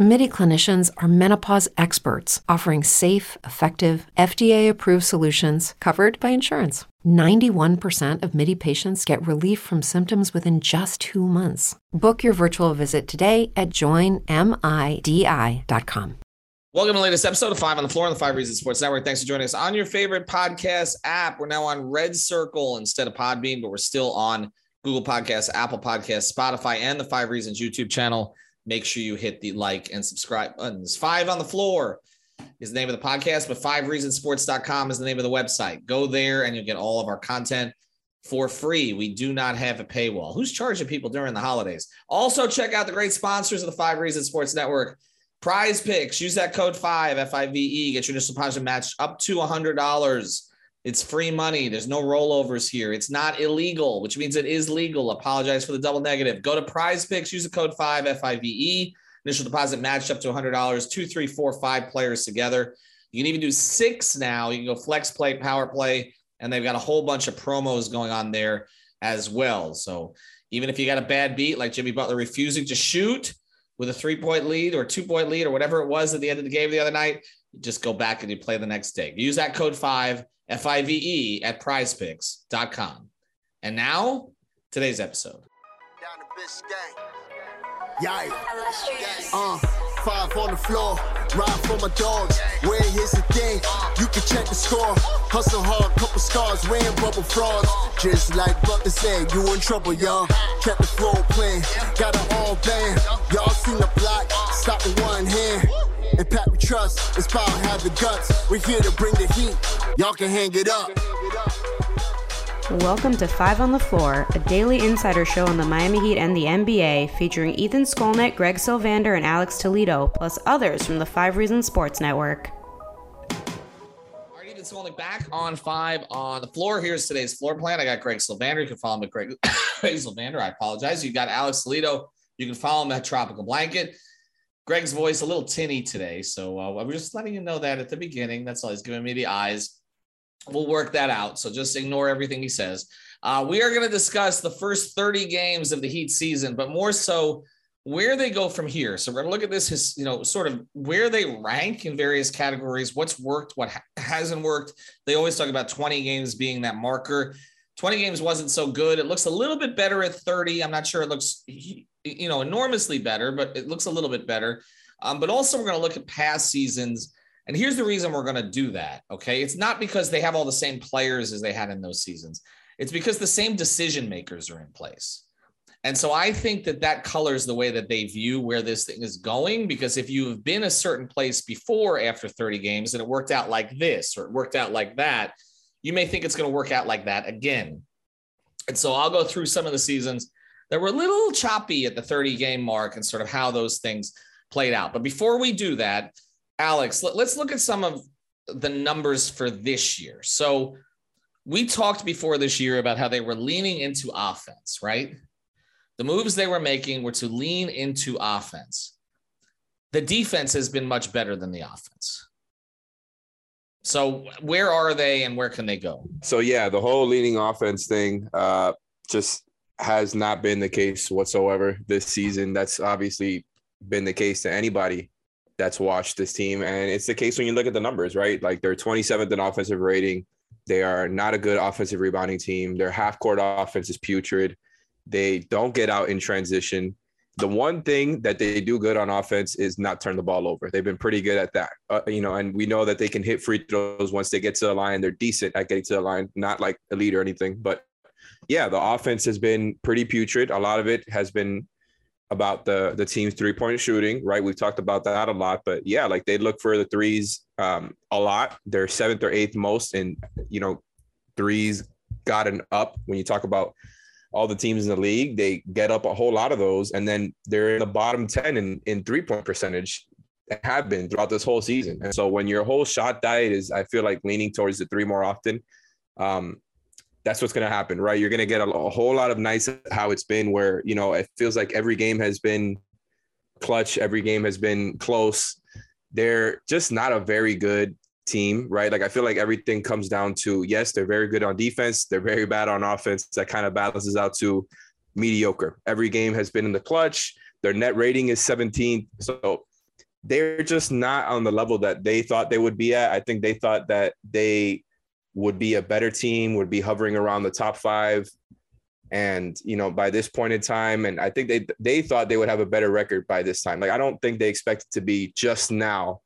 MIDI clinicians are menopause experts offering safe, effective, FDA approved solutions covered by insurance. 91% of MIDI patients get relief from symptoms within just two months. Book your virtual visit today at joinmidi.com. Welcome to the latest episode of Five on the Floor on the Five Reasons Sports Network. Thanks for joining us on your favorite podcast app. We're now on Red Circle instead of Podbean, but we're still on Google Podcasts, Apple Podcasts, Spotify, and the Five Reasons YouTube channel. Make sure you hit the like and subscribe buttons. Five on the Floor is the name of the podcast, but fivereasonsports.com is the name of the website. Go there and you'll get all of our content for free. We do not have a paywall. Who's charging people during the holidays? Also, check out the great sponsors of the Five Reasons Sports Network. Prize picks. Use that code five F I V E. Get your initial deposit matched up to a hundred dollars. It's free money. There's no rollovers here. It's not illegal, which means it is legal. Apologize for the double negative. Go to Prize Picks. Use the code five F I V E. Initial deposit matched up to hundred dollars. Two, three, four, five players together. You can even do six now. You can go flex play, power play, and they've got a whole bunch of promos going on there as well. So even if you got a bad beat like Jimmy Butler refusing to shoot with a three point lead or two point lead or whatever it was at the end of the game the other night, just go back and you play the next day. Use that code five, F I V E, at prizepicks.com. And now, today's episode. Yikes. Uh, five on the floor, ride for my dogs. Where here's the thing, you can check the score. Hustle hard, couple scars, wearing bubble frauds. Just like Butler said, you in trouble, y'all. Kept the floor playing, got it all band. Y'all seen the block, stop with one hand. And Pat we trust, it's power, have the guts. We're here to bring the heat, y'all can hang it up. Welcome to Five on the Floor, a daily insider show on the Miami Heat and the NBA, featuring Ethan Skolnick, Greg Sylvander, and Alex Toledo, plus others from the Five Reasons Sports Network. All right, Ethan Skolnick back on five on the floor. Here's today's floor plan. I got Greg Sylvander. You can follow him at Greg, Greg Sylvander. I apologize. You got Alex Toledo. You can follow him at Tropical Blanket. Greg's voice a little tinny today, so uh, I'm just letting you know that at the beginning. That's all. He's giving me the eyes. We'll work that out. So just ignore everything he says. Uh, we are going to discuss the first 30 games of the Heat season, but more so where they go from here. So we're going to look at this, as, you know, sort of where they rank in various categories, what's worked, what ha- hasn't worked. They always talk about 20 games being that marker. 20 games wasn't so good. It looks a little bit better at 30. I'm not sure it looks, you know, enormously better, but it looks a little bit better. Um, but also, we're going to look at past seasons and here's the reason we're going to do that. Okay. It's not because they have all the same players as they had in those seasons, it's because the same decision makers are in place. And so I think that that colors the way that they view where this thing is going. Because if you've been a certain place before after 30 games and it worked out like this or it worked out like that, you may think it's going to work out like that again. And so I'll go through some of the seasons that were a little choppy at the 30 game mark and sort of how those things played out. But before we do that, Alex, let, us look at some of the numbers for this year. So we talked before this year about how they were leaning into offense, right? The moves they were making were to lean into offense. The defense has been much better than the offense. So where are they and where can they go? So yeah, the whole leaning offense thing uh, just has not been the case whatsoever this season. That's obviously been the case to anybody that's watched this team. And it's the case when you look at the numbers, right? Like they're 27th in offensive rating. They are not a good offensive rebounding team. Their half court offense is putrid. They don't get out in transition. The one thing that they do good on offense is not turn the ball over. They've been pretty good at that, uh, you know, and we know that they can hit free throws once they get to the line. They're decent at getting to the line, not like elite or anything, but yeah, the offense has been pretty putrid. A lot of it has been about the the team's three point shooting, right? We've talked about that a lot, but yeah, like they look for the threes um, a lot. They're seventh or eighth most in you know threes gotten up. When you talk about all the teams in the league, they get up a whole lot of those, and then they're in the bottom ten in in three point percentage. Have been throughout this whole season, and so when your whole shot diet is, I feel like leaning towards the three more often. Um, that's what's going to happen, right? You're going to get a, a, whole lot of nice how it's been where, you know, it feels like every game has been clutch, every game has been close. they're just not a very good team, right? Like I feel like everything comes down to yes, they're very good on defense, they're very bad on offense. That kind of balances out to mediocre. Every game has been in the clutch. Their net rating is 17. So they're just not on the level that they thought they would be at. I think they thought that they would be a better team, would be hovering around the top five. And you know, by this point in time, and I think they they thought they would have a better record by this time. Like I don't think they expected to be just now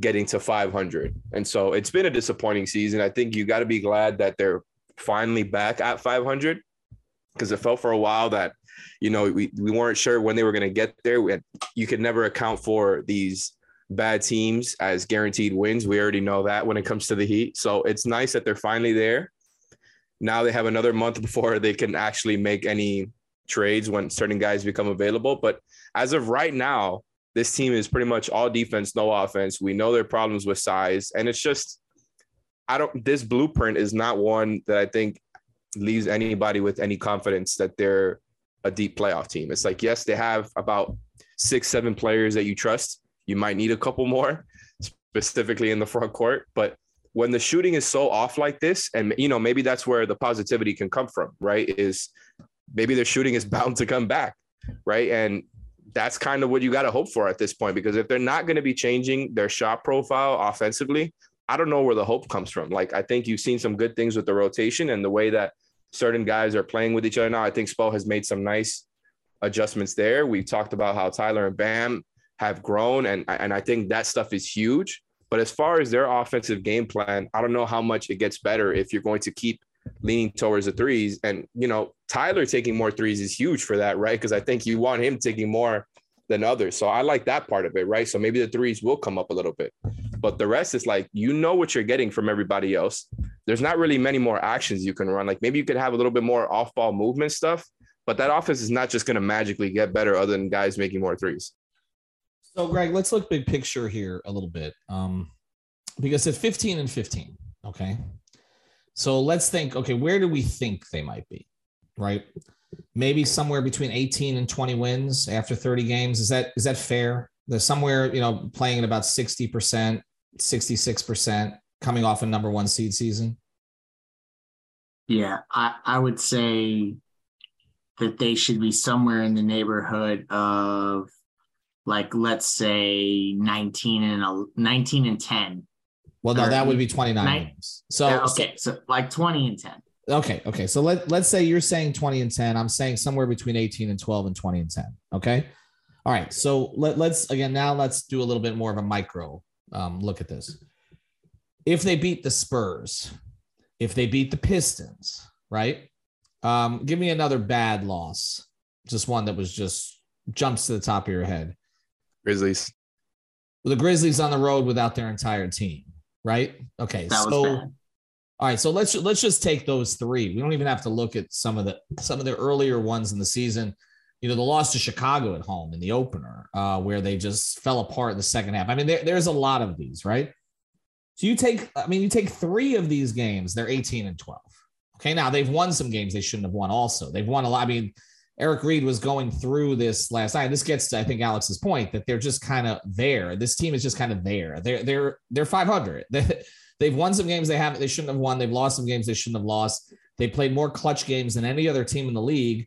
getting to 500. And so it's been a disappointing season. I think you got to be glad that they're finally back at 500 because it felt for a while that you know we, we weren't sure when they were going to get there. We had, you could never account for these bad teams as guaranteed wins. We already know that when it comes to the Heat. So it's nice that they're finally there. Now they have another month before they can actually make any trades when certain guys become available. But as of right now, this team is pretty much all defense, no offense. We know their problems with size, and it's just I don't. This blueprint is not one that I think leaves anybody with any confidence that they're a deep playoff team. It's like yes, they have about six, seven players that you trust. You might need a couple more, specifically in the front court, but when the shooting is so off like this, and you know maybe that's where the positivity can come from, right? Is maybe their shooting is bound to come back, right? And that's kind of what you got to hope for at this point because if they're not going to be changing their shot profile offensively, I don't know where the hope comes from. Like I think you've seen some good things with the rotation and the way that certain guys are playing with each other now. I think Spo has made some nice adjustments there. We've talked about how Tyler and Bam have grown, and and I think that stuff is huge. But as far as their offensive game plan, I don't know how much it gets better if you're going to keep leaning towards the threes. And, you know, Tyler taking more threes is huge for that, right? Because I think you want him taking more than others. So I like that part of it, right? So maybe the threes will come up a little bit. But the rest is like, you know what you're getting from everybody else. There's not really many more actions you can run. Like maybe you could have a little bit more off ball movement stuff, but that offense is not just going to magically get better other than guys making more threes. So, Greg, let's look big picture here a little bit. Um, because at 15 and 15, okay, so let's think, okay, where do we think they might be? Right? Maybe somewhere between 18 and 20 wins after 30 games. Is that is that fair? They're somewhere, you know, playing at about 60%, 66%, coming off a number one seed season. Yeah, I, I would say that they should be somewhere in the neighborhood of like let's say 19 and 19 and 10 well, no, that would be 29 nine, games. So yeah, okay, so like 20 and 10. Okay, okay. So let let's say you're saying 20 and 10. I'm saying somewhere between 18 and 12 and 20 and 10. Okay. All right. So let, let's again now let's do a little bit more of a micro um, look at this. If they beat the Spurs, if they beat the Pistons, right? Um, give me another bad loss. Just one that was just jumps to the top of your head. Grizzlies. Well, the Grizzlies on the road without their entire team right? Okay, that so all right, so let's let's just take those three. We don't even have to look at some of the some of the earlier ones in the season. You know, the loss to Chicago at home in the opener, uh, where they just fell apart in the second half. I mean, there, there's a lot of these, right? So you take, I mean, you take three of these games, they're 18 and 12. Okay, now they've won some games they shouldn't have won. Also, they've won a lot. I mean, Eric Reed was going through this last night. This gets to, I think, Alex's point that they're just kind of there. This team is just kind of there. They're they're they're 500. They, have won some games they haven't. They shouldn't have won. They've lost some games they shouldn't have lost. They played more clutch games than any other team in the league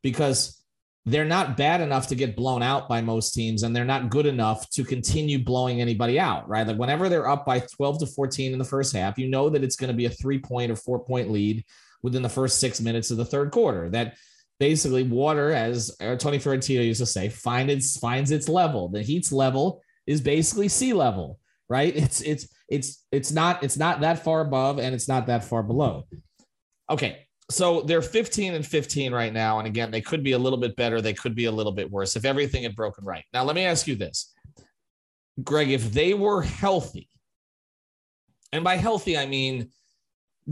because they're not bad enough to get blown out by most teams, and they're not good enough to continue blowing anybody out. Right? Like whenever they're up by 12 to 14 in the first half, you know that it's going to be a three point or four point lead within the first six minutes of the third quarter. That basically water, as Tony Fertitta used to say, its finds its level. The heat's level is basically sea level, right? It's it's it's it's not it's not that far above and it's not that far below. Okay, so they're 15 and 15 right now, and again, they could be a little bit better. They could be a little bit worse if everything had broken right. Now, let me ask you this, Greg: if they were healthy, and by healthy I mean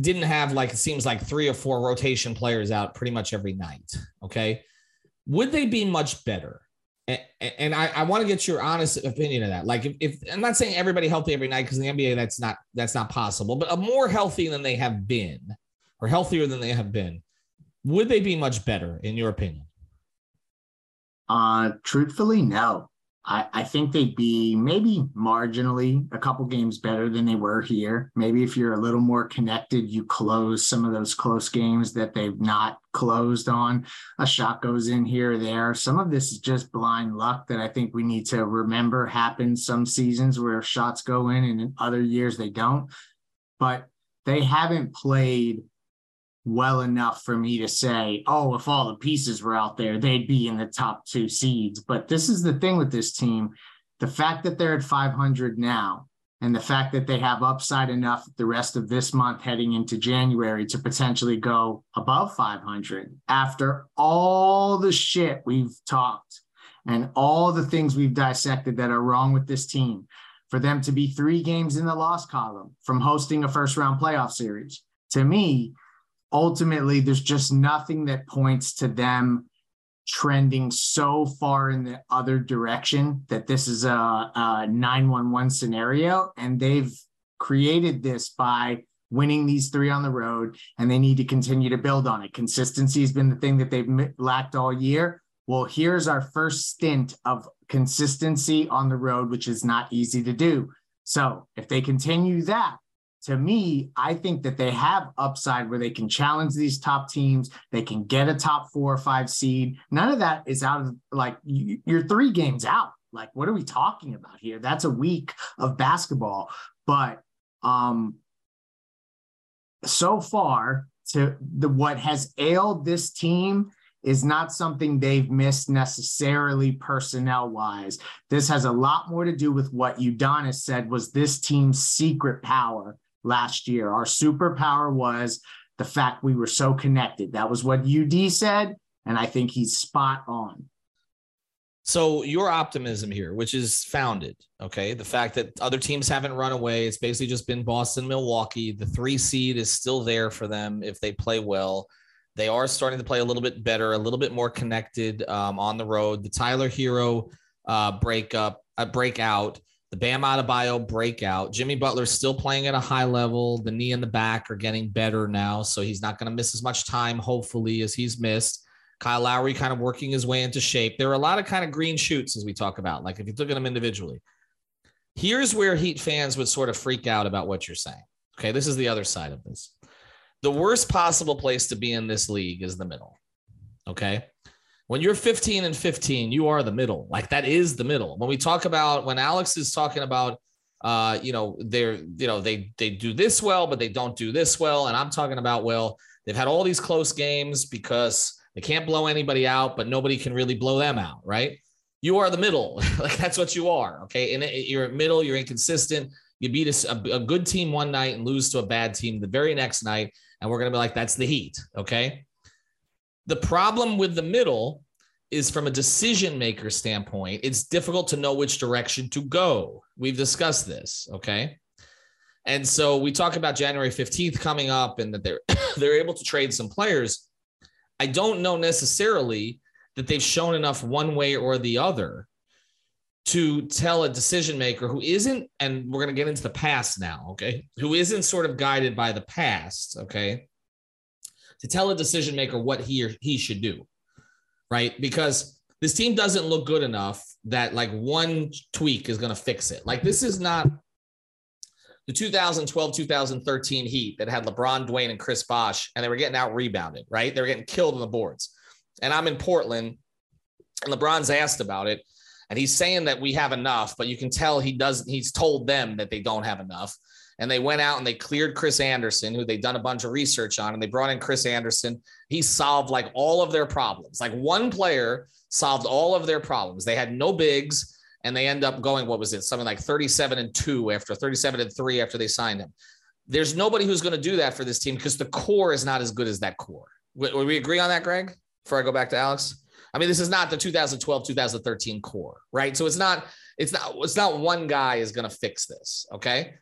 didn't have like it seems like three or four rotation players out pretty much every night. Okay. Would they be much better? And, and I, I want to get your honest opinion of that. Like if, if I'm not saying everybody healthy every night because in the NBA that's not that's not possible, but a more healthy than they have been, or healthier than they have been, would they be much better in your opinion? Uh truthfully, no. I, I think they'd be maybe marginally a couple games better than they were here. Maybe if you're a little more connected, you close some of those close games that they've not closed on. A shot goes in here or there. Some of this is just blind luck that I think we need to remember happens some seasons where shots go in and in other years they don't. But they haven't played well enough for me to say, oh, if all the pieces were out there, they'd be in the top two seeds. But this is the thing with this team the fact that they're at 500 now, and the fact that they have upside enough the rest of this month heading into January to potentially go above 500 after all the shit we've talked and all the things we've dissected that are wrong with this team. For them to be three games in the loss column from hosting a first round playoff series, to me, ultimately there's just nothing that points to them trending so far in the other direction that this is a, a 911 scenario. And they've created this by winning these three on the road and they need to continue to build on it. Consistency has been the thing that they've lacked all year. Well here's our first stint of consistency on the road which is not easy to do. So if they continue that to me, I think that they have upside where they can challenge these top teams. They can get a top four or five seed. None of that is out of like you're three games out. Like, what are we talking about here? That's a week of basketball. But um so far, to the what has ailed this team is not something they've missed necessarily personnel wise. This has a lot more to do with what Udonis said was this team's secret power last year. Our superpower was the fact we were so connected. That was what UD said. And I think he's spot on. So your optimism here, which is founded, okay, the fact that other teams haven't run away, it's basically just been Boston, Milwaukee. The three seed is still there for them if they play well. They are starting to play a little bit better, a little bit more connected um, on the road. The Tyler Herro uh, breakup, uh, breakout the Bam Adebayo breakout. Jimmy Butler's still playing at a high level. The knee and the back are getting better now, so he's not going to miss as much time, hopefully, as he's missed. Kyle Lowry kind of working his way into shape. There are a lot of kind of green shoots as we talk about, like if you look at them individually. Here's where Heat fans would sort of freak out about what you're saying. Okay, this is the other side of this. The worst possible place to be in this league is the middle. Okay when you're 15 and 15, you are the middle. Like that is the middle. When we talk about when Alex is talking about uh, you know, they're, you know, they they do this well, but they don't do this well. And I'm talking about, well, they've had all these close games because they can't blow anybody out, but nobody can really blow them out, right? You are the middle. like that's what you are. Okay. And you're middle, you're inconsistent. You beat a, a good team one night and lose to a bad team the very next night. And we're going to be like, that's the heat. Okay. The problem with the middle is from a decision maker standpoint, it's difficult to know which direction to go. We've discussed this, okay? And so we talk about January 15th coming up and that they're they're able to trade some players. I don't know necessarily that they've shown enough one way or the other to tell a decision maker who isn't and we're going to get into the past now, okay? Who isn't sort of guided by the past, okay? To tell a decision maker what he or he should do, right? Because this team doesn't look good enough that like one tweak is going to fix it. Like this is not the 2012 2013 Heat that had LeBron, Dwayne, and Chris Bosh, and they were getting out rebounded, right? They were getting killed on the boards. And I'm in Portland, and LeBron's asked about it, and he's saying that we have enough, but you can tell he doesn't. He's told them that they don't have enough and they went out and they cleared Chris Andersen, who they'd done a bunch of research on, and they brought in Chris Andersen. He solved like all of their problems. Like one player solved all of their problems. They had no bigs, and they end up going, what was it? Something like 37 and two after 37 and three after they signed him. There's nobody who's going to do that for this team because the core is not as good as that core. Would we agree on that, Greg? Before I go back to Alex, I mean, this is not the 2012 2013 core, right? So it's not it's not it's not one guy is going to fix this. Okay,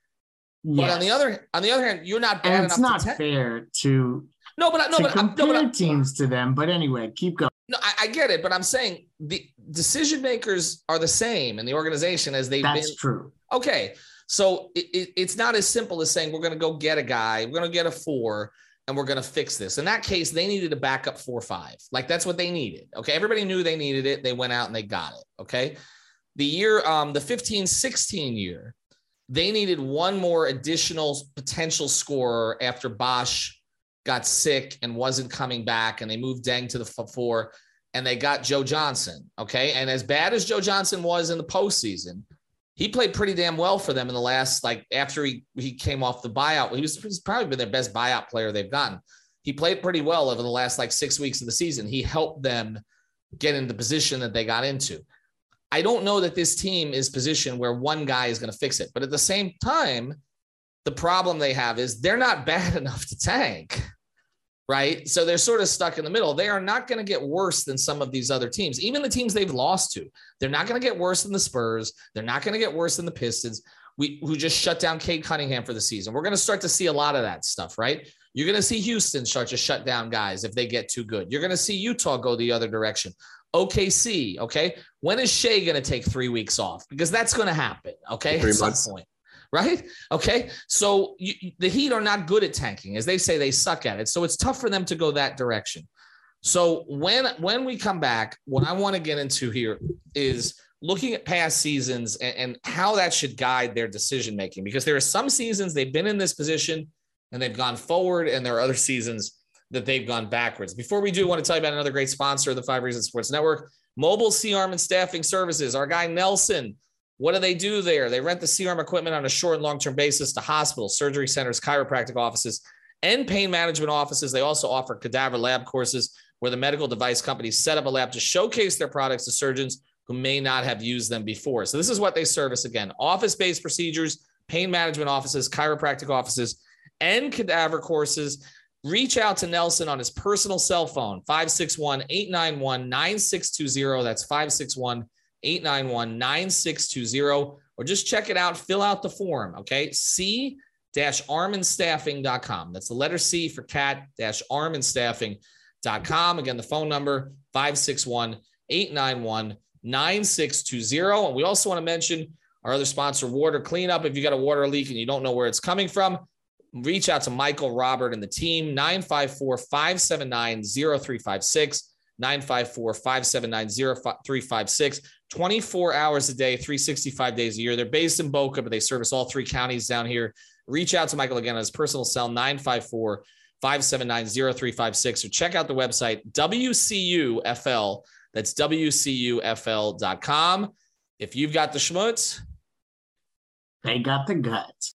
Yes. But on the other on the other hand, you're not bad and it's not to fair to no, but no, to but compare no, but teams to them. But anyway, keep going. No, I, I, get it, but I'm saying the decision makers are the same in the organization as they've That's been. true. Okay, so it, it, it's not as simple as saying we're going to go get a guy, we're going to get a four, and we're going to fix this. In that case, they needed a backup four five. Like that's what they needed. Okay, everybody knew they needed it. They went out and they got it. Okay, The year, um, the 15 16 year, they needed one more additional potential scorer after Bosh got sick and wasn't coming back, and they moved Deng to the four, and they got Joe Johnson. Okay. And as bad as Joe Johnson was in the postseason, he played pretty damn well for them in the last, like after he, he came off the buyout. He was he's probably been their best buyout player they've gotten. He played pretty well over the last like six weeks of the season. He helped them get in the position that they got into. I don't know that this team is positioned where one guy is going to fix it. But at the same time, the problem they have is they're not bad enough to tank right? So they're sort of stuck in the middle. They are not going to get worse than some of these other teams, even the teams they've lost to. They're not going to get worse than the Spurs. They're not going to get worse than the Pistons. We who just shut down Cade Cunningham for the season. We're going to start to see a lot of that stuff, right? You're going to see Houston start to shut down guys if they get too good. You're going to see Utah go the other direction. OKC, okay? When is Shai going to take three weeks off? Because that's going to happen, okay? Three At months. some point right? Okay. So you, the Heat are not good at tanking, as they say they suck at it. So it's tough for them to go that direction. So when when we come back, what I want to get into here is looking at past seasons and, and how that should guide their decision making. Because there are some seasons they've been in this position and they've gone forward, and there are other seasons that they've gone backwards. Before we do, I want to tell you about another great sponsor of the Five Reasons Sports Network, Mobile C Arm and Staffing Services. Our guy Nelson what do they do there? They rent the C-arm equipment on a short and long-term basis to hospitals, surgery centers, chiropractic offices, and pain management offices. They also offer cadaver lab courses where the medical device companies set up a lab to showcase their products to surgeons who may not have used them before. So this is what they service again: office-based procedures, pain management offices, chiropractic offices, and cadaver courses. Reach out to Nelson on his personal cell phone, 561 891 9620. That's 561 891 9620, or just check it out. Fill out the form, okay? C armandstaffing.com. That's the letter C for cat armandstaffing.com. Again, the phone number 561 891 9620. And we also want to mention our other sponsor, Water Cleanup. If you got a water leak and you don't know where it's coming from, reach out to Michael, Robert, and the team 954 579 0356. 954 579 0356. 24 hours a day, 365 days a year. They're based in Boca, but they service all three counties down here. Reach out to Michael again on his personal cell, 954 579 0356, or check out the website, WCUFL. That's WCUFL.com. If you've got the schmutz, They got the guts.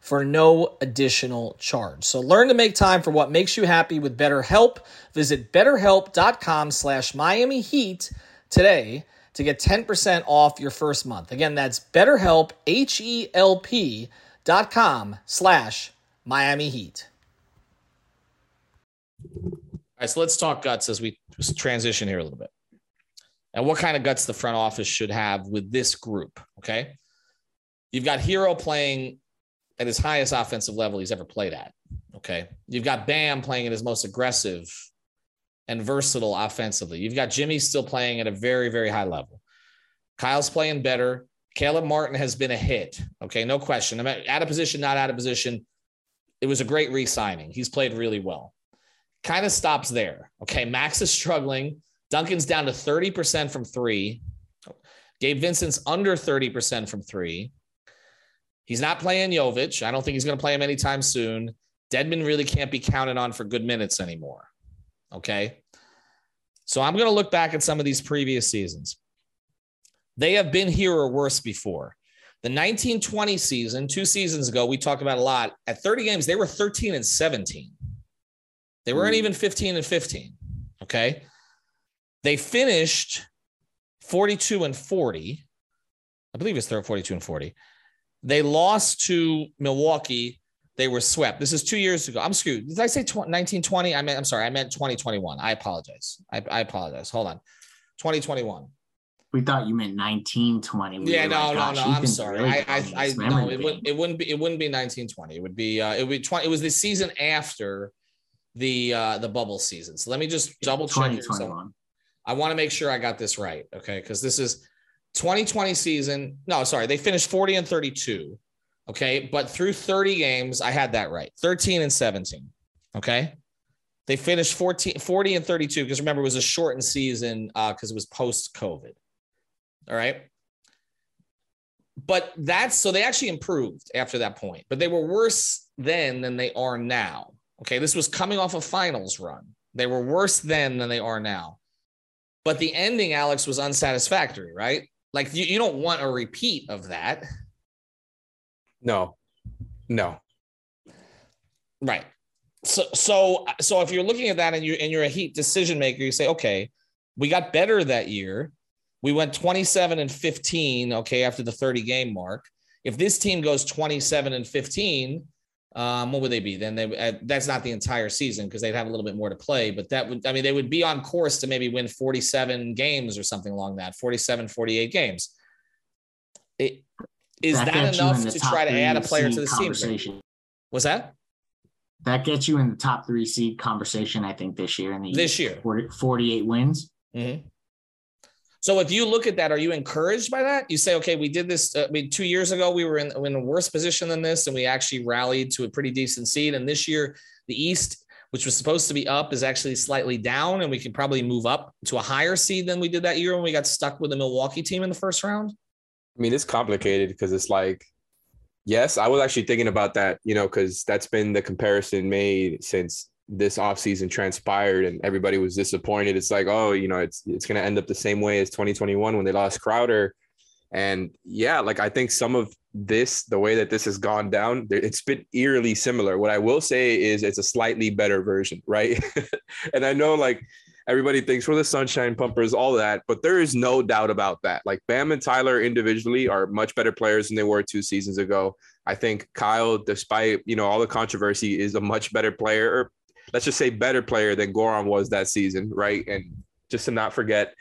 for no additional charge. So learn to make time for what makes you happy with BetterHelp. Visit betterhelp.com slash Miami Heat today to get 10% off your first month. Again, that's betterhelp, H-E-L-P dot com slash Miami Heat. All right, so let's talk guts as we transition here a little bit. And what kind of guts the front office should have with this group. Okay. You've got Herro playing at his highest offensive level he's ever played at. Okay. You've got Bam playing at his most aggressive and versatile offensively. You've got Jimmy still playing at a very, very high level. Kyle's playing better. Caleb Martin has been a hit. Okay. No question. I'm out of position, not out of position. It was a great re signing. He's played really well kind of stops there. Okay. Max is struggling. Duncan's down to 30% from three. Gabe Vincent's under 30% from three. He's not playing Jovic. I don't think he's going to play him anytime soon. Dedmon really can't be counted on for good minutes anymore. Okay. So I'm going to look back at some of these previous seasons. They have been here or worse before. The 1920 season, two seasons ago, we talked about a lot. At 30 games, they were 13 and 17. They weren't hmm. even 15 and 15. Okay. They finished 42 and 40. I believe it's 42 and 40. They lost to Milwaukee. They were swept. This is two years ago. I'm screwed. Did I say 1920? I meant, I'm sorry. I meant 2021. I apologize. I, I apologize. Hold on. 2021. We thought you meant 1920. We yeah, no, like, no, no. I'm sorry. Really I, I, I no, it, would, it wouldn't be, it wouldn't be 1920. It would be, uh, it would be 20. It was the season after the, uh, the bubble season. So let me just double check. 2021. I want to make sure I got this right. Okay. Cause this is 2020 season. No, sorry. They finished 40 and 32. Okay. But through 30 games, I had that right 13 and 17. Okay. They finished 14, 40 and 32 because remember, it was a shortened season because uh, it was post COVID. All right. But that's so they actually improved after that point, but they were worse then than they are now. Okay. This was coming off a finals run. They were worse then than they are now. But the ending, Alex, was unsatisfactory, right? Like you, you don't want a repeat of that. No. No. Right. So so so if you're looking at that and you and you're a heat decision maker, you say, okay, we got better that year. We went 27 and 15, okay, after the 30 game mark. If this team goes 27 and 15, um, what would they be? Then they uh, that's not the entire season because they'd have a little bit more to play, but that would I mean they would be on course to maybe win 47 games or something along that, 47, 48 games. It, is that, that enough to try to add a player to the team? Was that? That gets you in the top three seed conversation, I think, this year. In the this year, 40, 48 wins. Mm-hmm. So if you look at that, are you encouraged by that? You say, okay, we did this. Uh, I mean, two years ago we were in, in a worse position than this, and we actually rallied to a pretty decent seed. And this year, the East, which was supposed to be up, is actually slightly down, and we can probably move up to a higher seed than we did that year when we got stuck with the Milwaukee team in the first round. I mean, it's complicated because it's like, yes, I was actually thinking about that, you know, because that's been the comparison made since this offseason transpired and everybody was disappointed. It's like, oh, you know, it's it's gonna end up the same way as 2021 when they lost Crowder. And yeah, like I think some of this, the way that this has gone down, it's been eerily similar. What I will say is it's a slightly better version, right? and I know like everybody thinks we're the sunshine pumpers, all that, but there is no doubt about that. Like Bam and Tyler individually are much better players than they were two seasons ago. I think Kyle, despite you know all the controversy, is a much better player, let's just say better player than Goran was that season, right? And just to not forget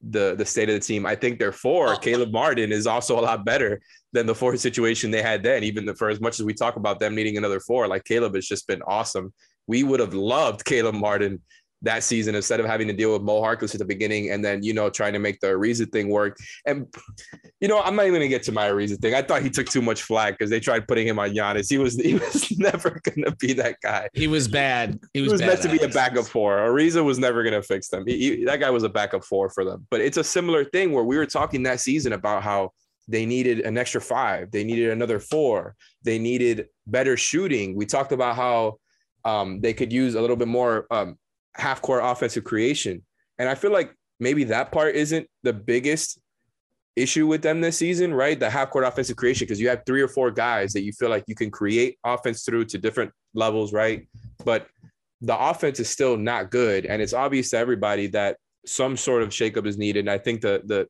the the state of the team, I think therefore oh. Caleb Martin is also a lot better than the four situation they had then. Even the, for as much as we talk about them needing another four, like Caleb has just been awesome. We would have loved Caleb Martin that season instead of having to deal with Mo Harkless at the beginning and then, you know, trying to make the Ariza thing work. And, you know, I'm not even going to get to my Ariza thing. I thought he took too much flack because they tried putting him on Giannis. He was he was never going to be that guy. He was bad. He was, he was meant to be a backup four. Ariza was never going to fix them. He, he, that guy was a backup four for them. But it's a similar thing where we were talking that season about how they needed an extra five. They needed another four. They needed better shooting. We talked about how um, they could use a little bit more um, half court offensive creation. And I feel like maybe that part isn't the biggest issue with them this season, right? The half court offensive creation, because you have three or four guys that you feel like you can create offense through to different levels, right? But the offense is still not good. And it's obvious to everybody that some sort of shakeup is needed. And I think the the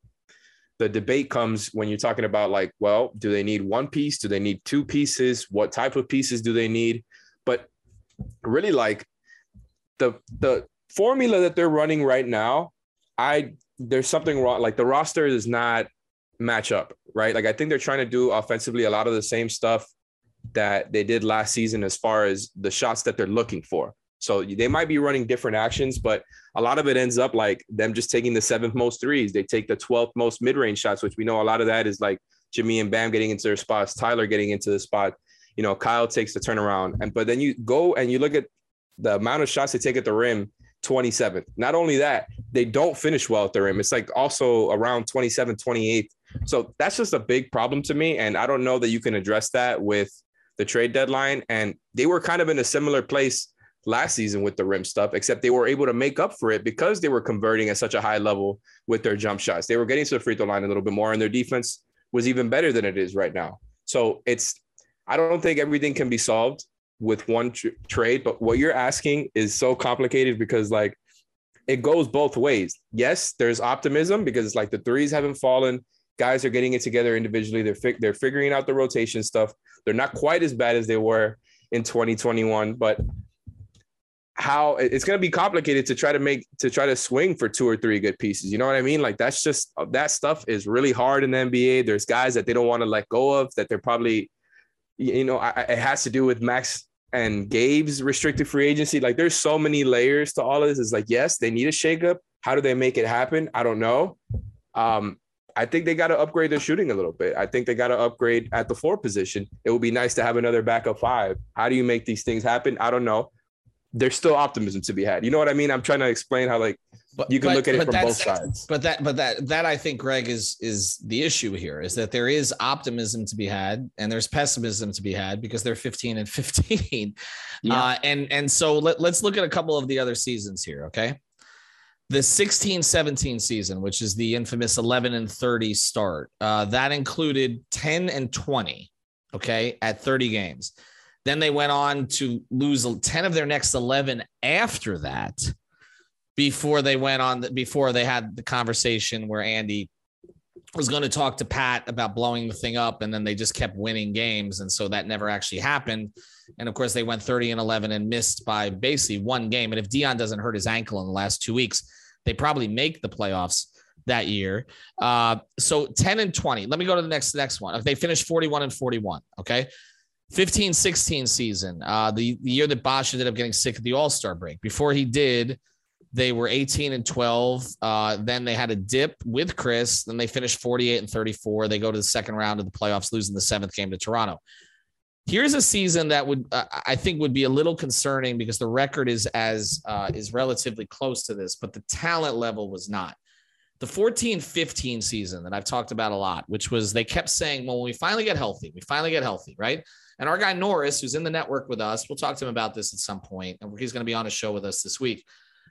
the debate comes when you're talking about like, well, do they need one piece? Do they need two pieces? What type of pieces do they need? But really like the the formula that they're running right now, I there's something wrong. Like the roster does not match up, right? Like I think they're trying to do offensively a lot of the same stuff that they did last season as far as the shots that they're looking for. So they might be running different actions, but a lot of it ends up like them just taking the seventh most threes. They take the 12th most mid range shots, which we know a lot of that is like Jimmy and Bam getting into their spots, Tyler getting into the spot. You know, Kyle takes the turnaround. And but then you go and you look at the amount of shots they take at the rim 27th. Not only that, they don't finish well at the rim. It's like also around 27, 28. So that's just a big problem to me. And I don't know that you can address that with the trade deadline. And they were kind of in a similar place last season with the rim stuff, except they were able to make up for it because they were converting at such a high level with their jump shots. They were getting to the free throw line a little bit more, and their defense was even better than it is right now. So it's I don't think everything can be solved with one tr- trade, but what you're asking is so complicated because like it goes both ways. Yes, there's optimism because it's like the threes haven't fallen. Guys are getting it together individually. They're fi- they're figuring out the rotation stuff. They're not quite as bad as they were in 2021, but how it's going to be complicated to try to make to try to swing for two or three good pieces. You know what I mean? Like that's just that stuff is really hard in the NBA. There's guys that they don't want to let go of that they're probably, you know, I, it has to do with Max and Gabe's restricted free agency. Like there's so many layers to all of this. It's like yes, they need a shakeup. How do they make it happen? I don't know. Um, I think they got to upgrade their shooting a little bit. I think they got to upgrade at the four position. It would be nice to have another backup five. How do you make these things happen? I don't know there's still optimism to be had. You know what I mean? I'm trying to explain how like but, you can but, look at it from both sides. But that but that that I think Greg is is the issue here is that there is optimism to be had and there's pessimism to be had because they're 15 and 15. Yeah. Uh, and and so let, let's look at a couple of the other seasons here, okay? The 16 17 season, which is the infamous 11 and 30 start, uh, that included 10 and 20, okay, at 30 games. Then they went on to lose 10 of their next 11 after that before they went on the, before they had the conversation where Andy was going to talk to Pat about blowing the thing up and then they just kept winning games and so that never actually happened and of course they went 30 and 11 and missed by basically one game and if Dion doesn't hurt his ankle in the last 2 weeks they probably make the playoffs that year. Uh, so 10 and 20. Let me go to the next next one. They finished 41 and 41. Okay. 15 16 season, uh, the, the year that Bosh ended up getting sick at the All Star break. Before he did, they were 18 and 12. Uh, then they had a dip with Chris. Then they finished 48 and 34. They go to the second round of the playoffs, losing the seventh game to Toronto. Here's a season that would uh, I think would be a little concerning because the record is as uh, is relatively close to this, but the talent level was not. The 14 15 season that I've talked about a lot, which was they kept saying, well, when we finally get healthy, we finally get healthy, right? And our guy Norris, who's in the network with us, we'll talk to him about this at some point, and he's going to be on a show with us this week.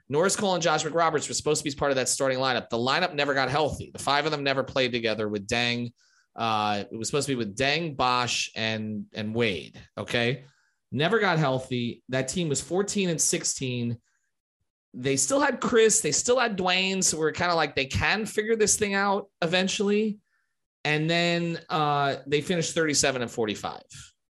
Norris Cole and Josh McRoberts were supposed to be part of that starting lineup. The lineup never got healthy. The five of them never played together with Deng. Uh, it was supposed to be with Deng, Bosh, and and Wade. Okay, never got healthy. That team was 14 and 16. They still had Chris. They still had Dwayne. So we're kind of like they can figure this thing out eventually. And then uh, they finished 37 and 45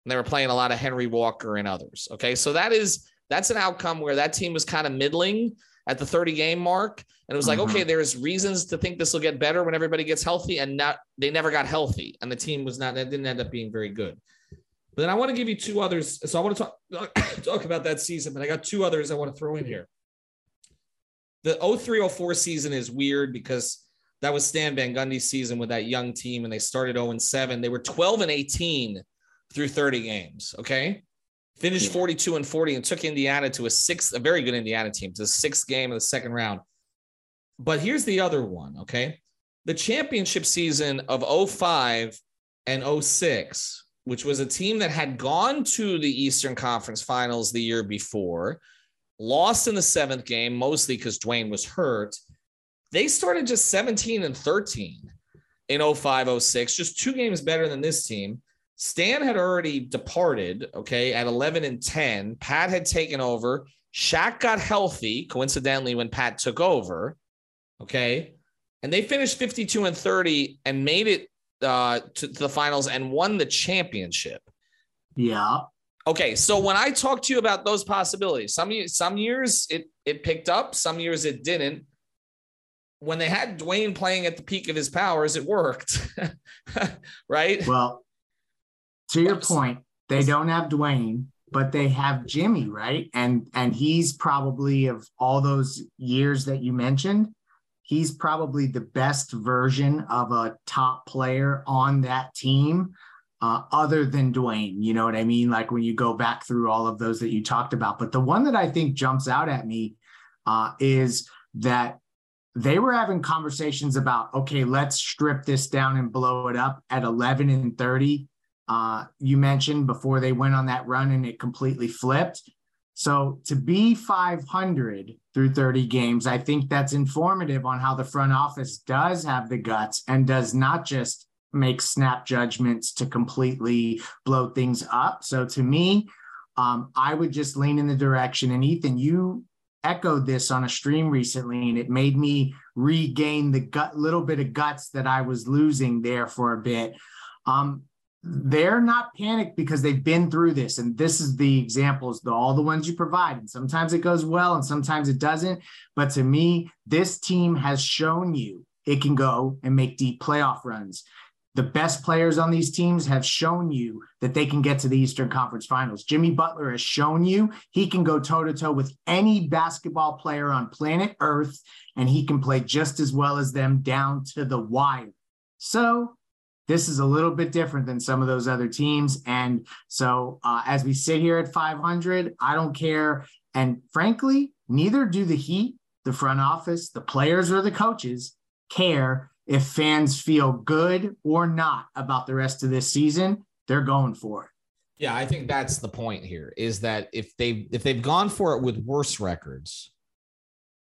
and they were playing a lot of Henry Walker and others. Okay. So that is that's an outcome where that team was kind of middling at the 30 game mark. And it was like, mm-hmm. okay, there's reasons to think this will get better when everybody gets healthy. And not they never got healthy. And the team was not, that didn't end up being very good. But then I want to give you two others. So I want to talk, talk about that season, but I got two others I want to throw in here. The 0304 season is weird because that was Stan Van Gundy's season with that young team, and they started 0 7. They were 12 and 18 through 30 games. Okay. Finished 42 and 40 and took Indiana to a sixth, a very good Indiana team, to the sixth game of the second round. But here's the other one. Okay. The championship season of 05 and 06, which was a team that had gone to the Eastern Conference finals the year before, lost in the seventh game, mostly because Dwayne was hurt. They started just 17 and 13 in 05 06, just two games better than this team. Stan had already departed, okay, at 11 and 10. Pat had taken over. Shaq got healthy, coincidentally, when Pat took over, okay. And they finished 52 and 30 and made it uh, to, to the finals and won the championship. Yeah. Okay, so when I talk to you about those possibilities, some some years it it picked up, some years it didn't. When they had Dwayne playing at the peak of his powers, it worked, right? Well, to your point, they don't have Dwayne, but they have Jimmy, right? And and he's probably of all those years that you mentioned, he's probably the best version of a top player on that team. Uh, other than Dwayne, you know what I mean? Like when you go back through all of those that you talked about. But the one that I think jumps out at me uh, is that they were having conversations about, okay, let's strip this down and blow it up at 11 and 30 uh, you mentioned before they went on that run and it completely flipped. So to be 500 through 30 games, I think that's informative on how the front office does have the guts and does not just make snap judgments to completely blow things up. So to me, um, I would just lean in the direction. And Ethan, you echoed this on a stream recently, and it made me regain the gut little bit of guts that I was losing there for a bit. Um, they're not panicked because they've been through this. And this is the examples, the, all the ones you provide. And sometimes it goes well and sometimes it doesn't. But to me, this team has shown you it can go and make deep playoff runs. The best players on these teams have shown you that they can get to the Eastern Conference Finals. Jimmy Butler has shown you he can go toe to toe with any basketball player on planet Earth, and he can play just as well as them down to the wire. So this is a little bit different than some of those other teams. And so, uh, as we sit here at 500, I don't care. And frankly, neither do the Heat, the front office, the players, or the coaches care if fans feel good or not about the rest of this season. They're going for it. Yeah, I think that's the point here is that if they if they've gone for it with worse records,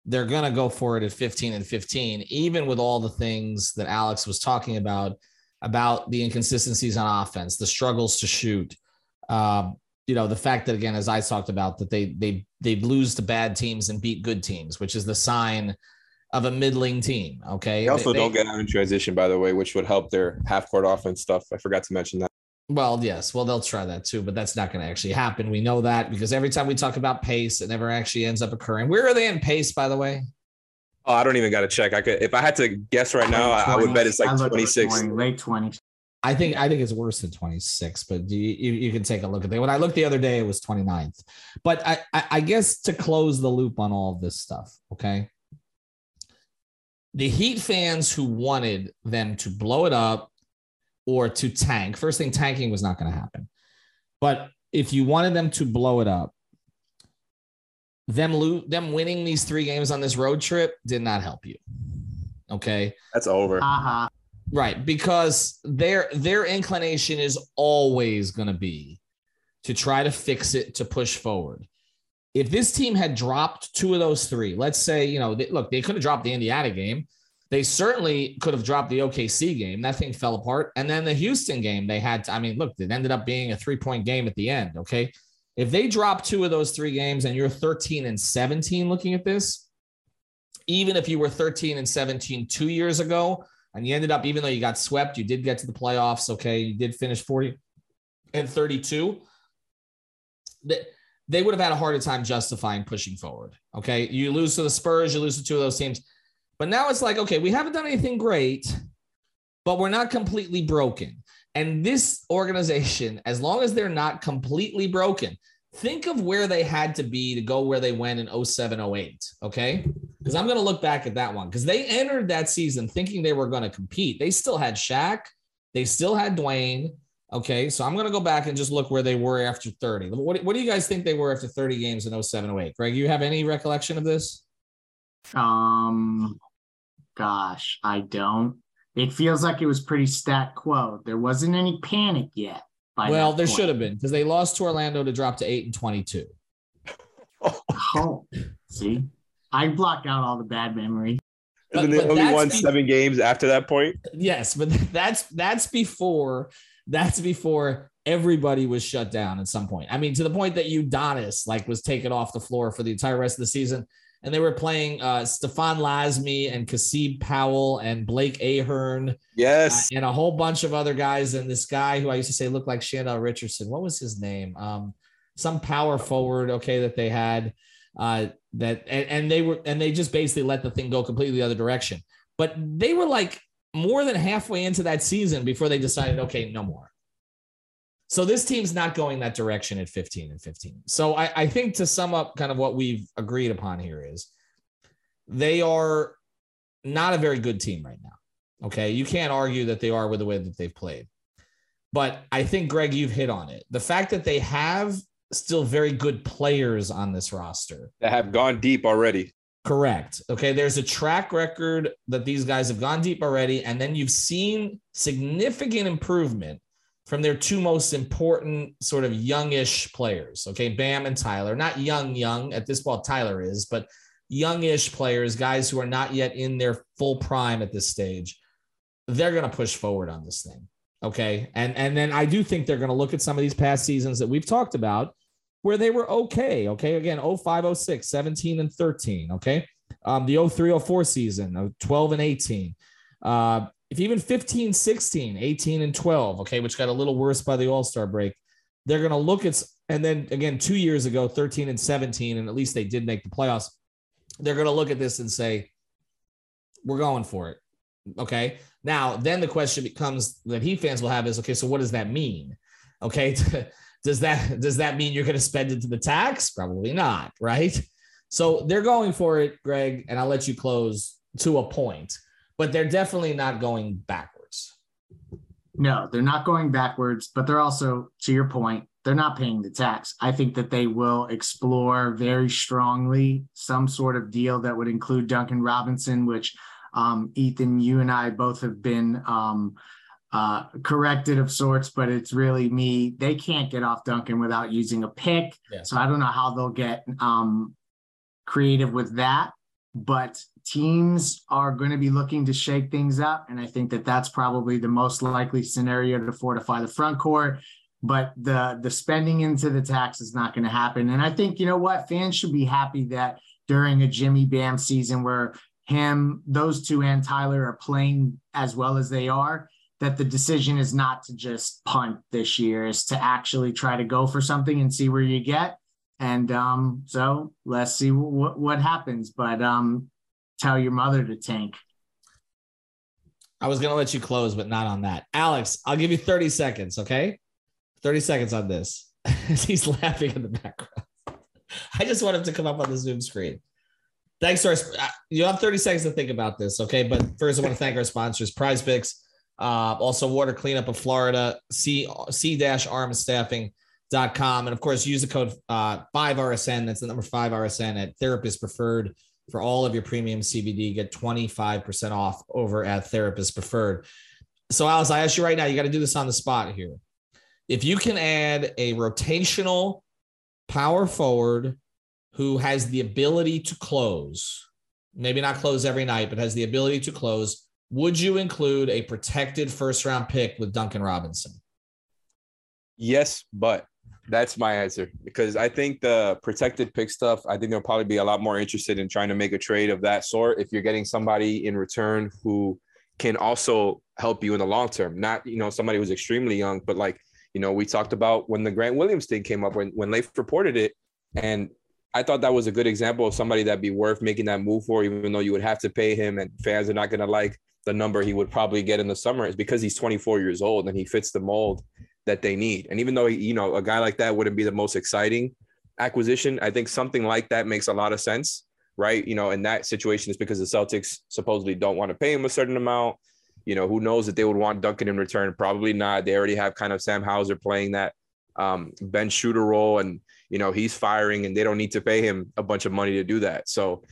they're going to go for it at 15 and 15 even with all the things that Alex was talking about about the inconsistencies on offense, the struggles to shoot. Um, you know, the fact that again, as I talked about, that they they they lose to bad teams and beat good teams, which is the sign of a middling team. Okay. They also they, don't get out in transition, by the way, which would help their half court offense stuff. I forgot to mention that. Well, yes. Well, they'll try that too, but that's not going to actually happen. We know that because every time we talk about pace, it never actually ends up occurring. Where are they in pace, by the way? Oh, I don't even got to check. I could, if I had to guess right now, I, I would bet it's like 26. 20, late 20s. I think I think it's worse than 26, but you, you, you, can take a look at it. When I looked the other day, it was 29th. But I, I, I guess to close the loop on all of this stuff, okay. The Heat fans who wanted them to blow it up or to tank, first thing, tanking was not going to happen. But if you wanted them to blow it up, them lo- them winning these three games on this road trip did not help you. Okay, that's over. Uh-huh. Right, because their their inclination is always going to be to try to fix it to push forward. If this team had dropped two of those three, let's say you know, they, look, they could have dropped the Indiana game. They certainly could have dropped the OKC game. That thing fell apart. And then the Houston game, they had, to, I mean, look, it ended up being a three point game at the end. Okay. If they drop two of those three games and you're 13 and 17 looking at this, even if you were 13 and 17 two years ago, and you ended up, even though you got swept, you did get to the playoffs. Okay. You did finish 40 and 32. That they would have had a harder time justifying pushing forward. Okay. You lose to the Spurs, you lose to two of those teams. But now it's like, okay, we haven't done anything great, but we're not completely broken. And this organization, as long as they're not completely broken, think of where they had to be to go where they went in 07, 08. Okay. Because I'm going to look back at that one because they entered that season thinking they were going to compete. They still had Shaq, they still had Dwayne. Okay. So I'm going to go back and just look where they were after 30. What, what do you guys think they were after 30 games in 07, 08? Greg, you have any recollection of this? Um, gosh, I don't. It feels like it was pretty stat quo. There wasn't any panic yet. well, there point. should have been because they lost to Orlando to drop to eight and twenty-two. oh, see, I blocked out all the bad memory. And then they only won be- seven games after that point. Yes, but that's that's before that's before everybody was shut down at some point. I mean, to the point that Udonis like was taken off the floor for the entire rest of the season and they were playing uh, Stéphane Lasme and Kasib Powell and Blake Ahearn. Yes. Uh, and a whole bunch of other guys. And this guy who I used to say looked like Shandell Richardson. What was his name? Um, some power forward, okay, that they had. Uh, that and, and they were and they just basically let the thing go completely the other direction. But they were like more than halfway into that season before they decided, okay, no more. So this team's not going that direction at 15 and 15. So I, I think to sum up kind of what we've agreed upon here is they are not a very good team right now. Okay. You can't argue that they are with the way that they've played. But I think, Greg, you've hit on it. The fact that they have still very good players on this roster that have gone deep already. Correct. Okay. There's a track record that these guys have gone deep already. And then you've seen significant improvement from their two most important sort of youngish players. Okay, Bam and Tyler. Not young, young at this point. Tyler is, but youngish players, guys who are not yet in their full prime at this stage. they're going to push forward on this thing. Okay. And and then I do think they're going to look at some of these past seasons that we've talked about where they were okay. Okay. Again, 05, 06, 17 and 13. Okay. Um, the 03, 04 season of 12 and 18. Uh, if even 15, 16, 18 and 12, okay, which got a little worse by the All Star break, they're going to look at, and then again, two years ago, 13 and 17, and at least they did make the playoffs. They're going to look at this and say, we're going for it. Okay. Now, then the question becomes that he fans will have is okay, so what does that mean? Okay. does that does that mean you're going to spend it to the tax? Probably not, right? So they're going for it, Greg, and I'll let you close to a point, but they're definitely not going backwards. No, they're not going backwards, but they're also, to your point, they're not paying the tax. I think that they will explore very strongly some sort of deal that would include Duncan Robinson, which um, Ethan, you and I both have been um, uh, corrected of sorts, but it's really me. They can't get off Duncan without using a pick. Yeah. So I don't know how they'll get um, creative with that. But teams are going to be looking to shake things up. And I think that that's probably the most likely scenario to fortify the front court. But the the spending into the tax is not going to happen. And I think you know what fans should be happy that during a Jimmy Bam season where him, those two, and Tyler are playing as well as they are, that the decision is not to just punt this year, is to actually try to go for something and see where you get. And um, so let's see what what happens. But um, tell your mother to tank. I was gonna let you close, but not on that. Alex, I'll give you 30 seconds, okay? 30 seconds on this. He's laughing in the background. I just want him to come up on the Zoom screen. Thanks to our, uh, you have 30 seconds to think about this, okay? But first, I want to thank our sponsors, Prize Picks, uh, also Water Cleanup of Florida, C C dash Arm Staffing. Dot com. And of course, use the code uh, 5RSN. That's the number 5RSN at Therapist Preferred for all of your premium CBD. Get 25% off over at Therapist Preferred. So, Alice, I ask you right now, you got to do this on the spot here. If you can add a rotational power forward who has the ability to close, maybe not close every night, but has the ability to close, would you include a protected first round pick with Duncan Robinson? Yes, but that's my answer because I think the protected pick stuff, I think they'll probably be a lot more interested in trying to make a trade of that sort if you're getting somebody in return who can also help you in the long term. Not, you know, somebody who's extremely young, but like, you know, we talked about when the Grant Williams thing came up when when Leif reported it, and I thought that was a good example of somebody that'd be worth making that move for, even though you would have to pay him and fans are not going to like the number he would probably get in the summer is because he's 24 years old and he fits the mold that they need. And even though, you know, a guy like that wouldn't be the most exciting acquisition, I think something like that makes a lot of sense, right? You know, in that situation, is because the Celtics supposedly don't want to pay him a certain amount. You know, who knows that they would want Duncan in return? Probably not. They already have kind of Sam Hauser playing that um, bench shooter role. And you know he's firing and they don't need to pay him a bunch of money to do that so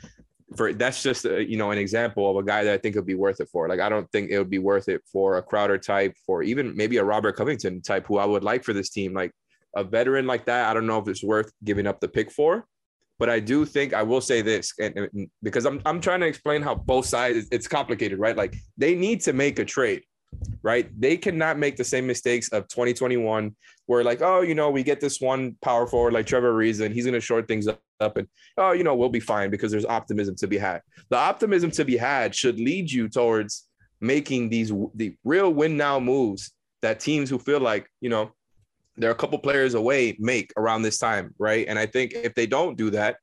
for that's just a, you know an example of a guy that I think would be worth it for. Like I don't think it would be worth it for a Crowder type, for even maybe a Robert Covington type, who I would like for this team. Like a veteran like that, I don't know if it's worth giving up the pick for. But I do think I will say this, and, and because I'm I'm trying to explain how both sides it's complicated, right? Like they need to make a trade right? They cannot make the same mistakes of 2021, where like, oh, you know, we get this one power forward like Trevor Ariza, he's going to short things up, and oh, you know, we'll be fine because there's optimism to be had. The optimism to be had should lead you towards making these the real win now moves that teams who feel like you know they're a couple players away make around this time, right? And I think if they don't do that,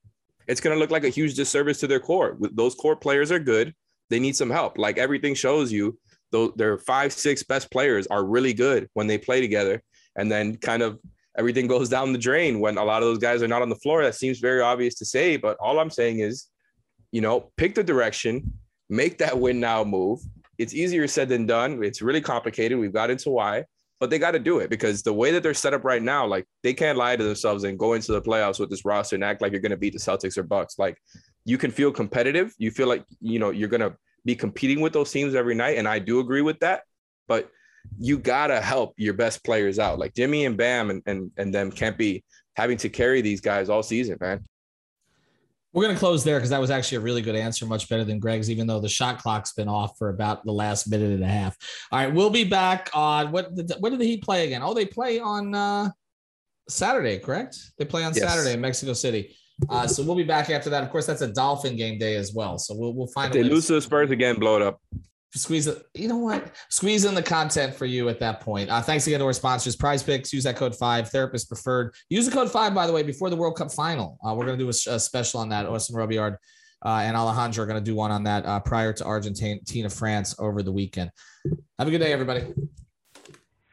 it's going to look like a huge disservice to their core. Those core players are good. They need some help. Like everything shows you, those their five, six best players are really good when they play together. And then kind of everything goes down the drain when a lot of those guys are not on the floor. That seems very obvious to say, but all I'm saying is, you know, pick the direction, make that win now move. It's easier said than done. It's really complicated. We've got into why, but they got to do it because the way that they're set up right now, like they can't lie to themselves and go into the playoffs with this roster and act like you're going to beat the Celtics or Bucks. Like you can feel competitive. You feel like, you know, you're going to be competing with those teams every night. And I do agree with that. But you gotta help your best players out. Like Jimmy and Bam and, and, and them can't be having to carry these guys all season, man. We're going to close there because that was actually a really good answer, much better than Greg's, even though the shot clock's been off for about the last minute and a half. All right, we'll be back on what? When did the Heat play again? Oh, they play on uh, Saturday, correct? They play on Yes. Saturday in Mexico City. Uh, so we'll be back after that. Of course, that's a Dolphin game day as well. So we'll we'll find If they lose to the Spurs again, blow it up. squeeze it. You know what? Squeeze in the content for you at that point. Uh, thanks again to our sponsors, Prize Picks. Use that code five. Therapist preferred. Use the code five by the way before the World Cup final. Uh, we're gonna do a, a special on that. Austin Robillard uh, and Alejandro are gonna do one on that uh, prior to Argentina France over the weekend. Have a good day, everybody.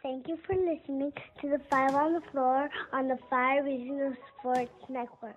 Thank you for listening to the Five on the Floor on the Five Regional Sports Network.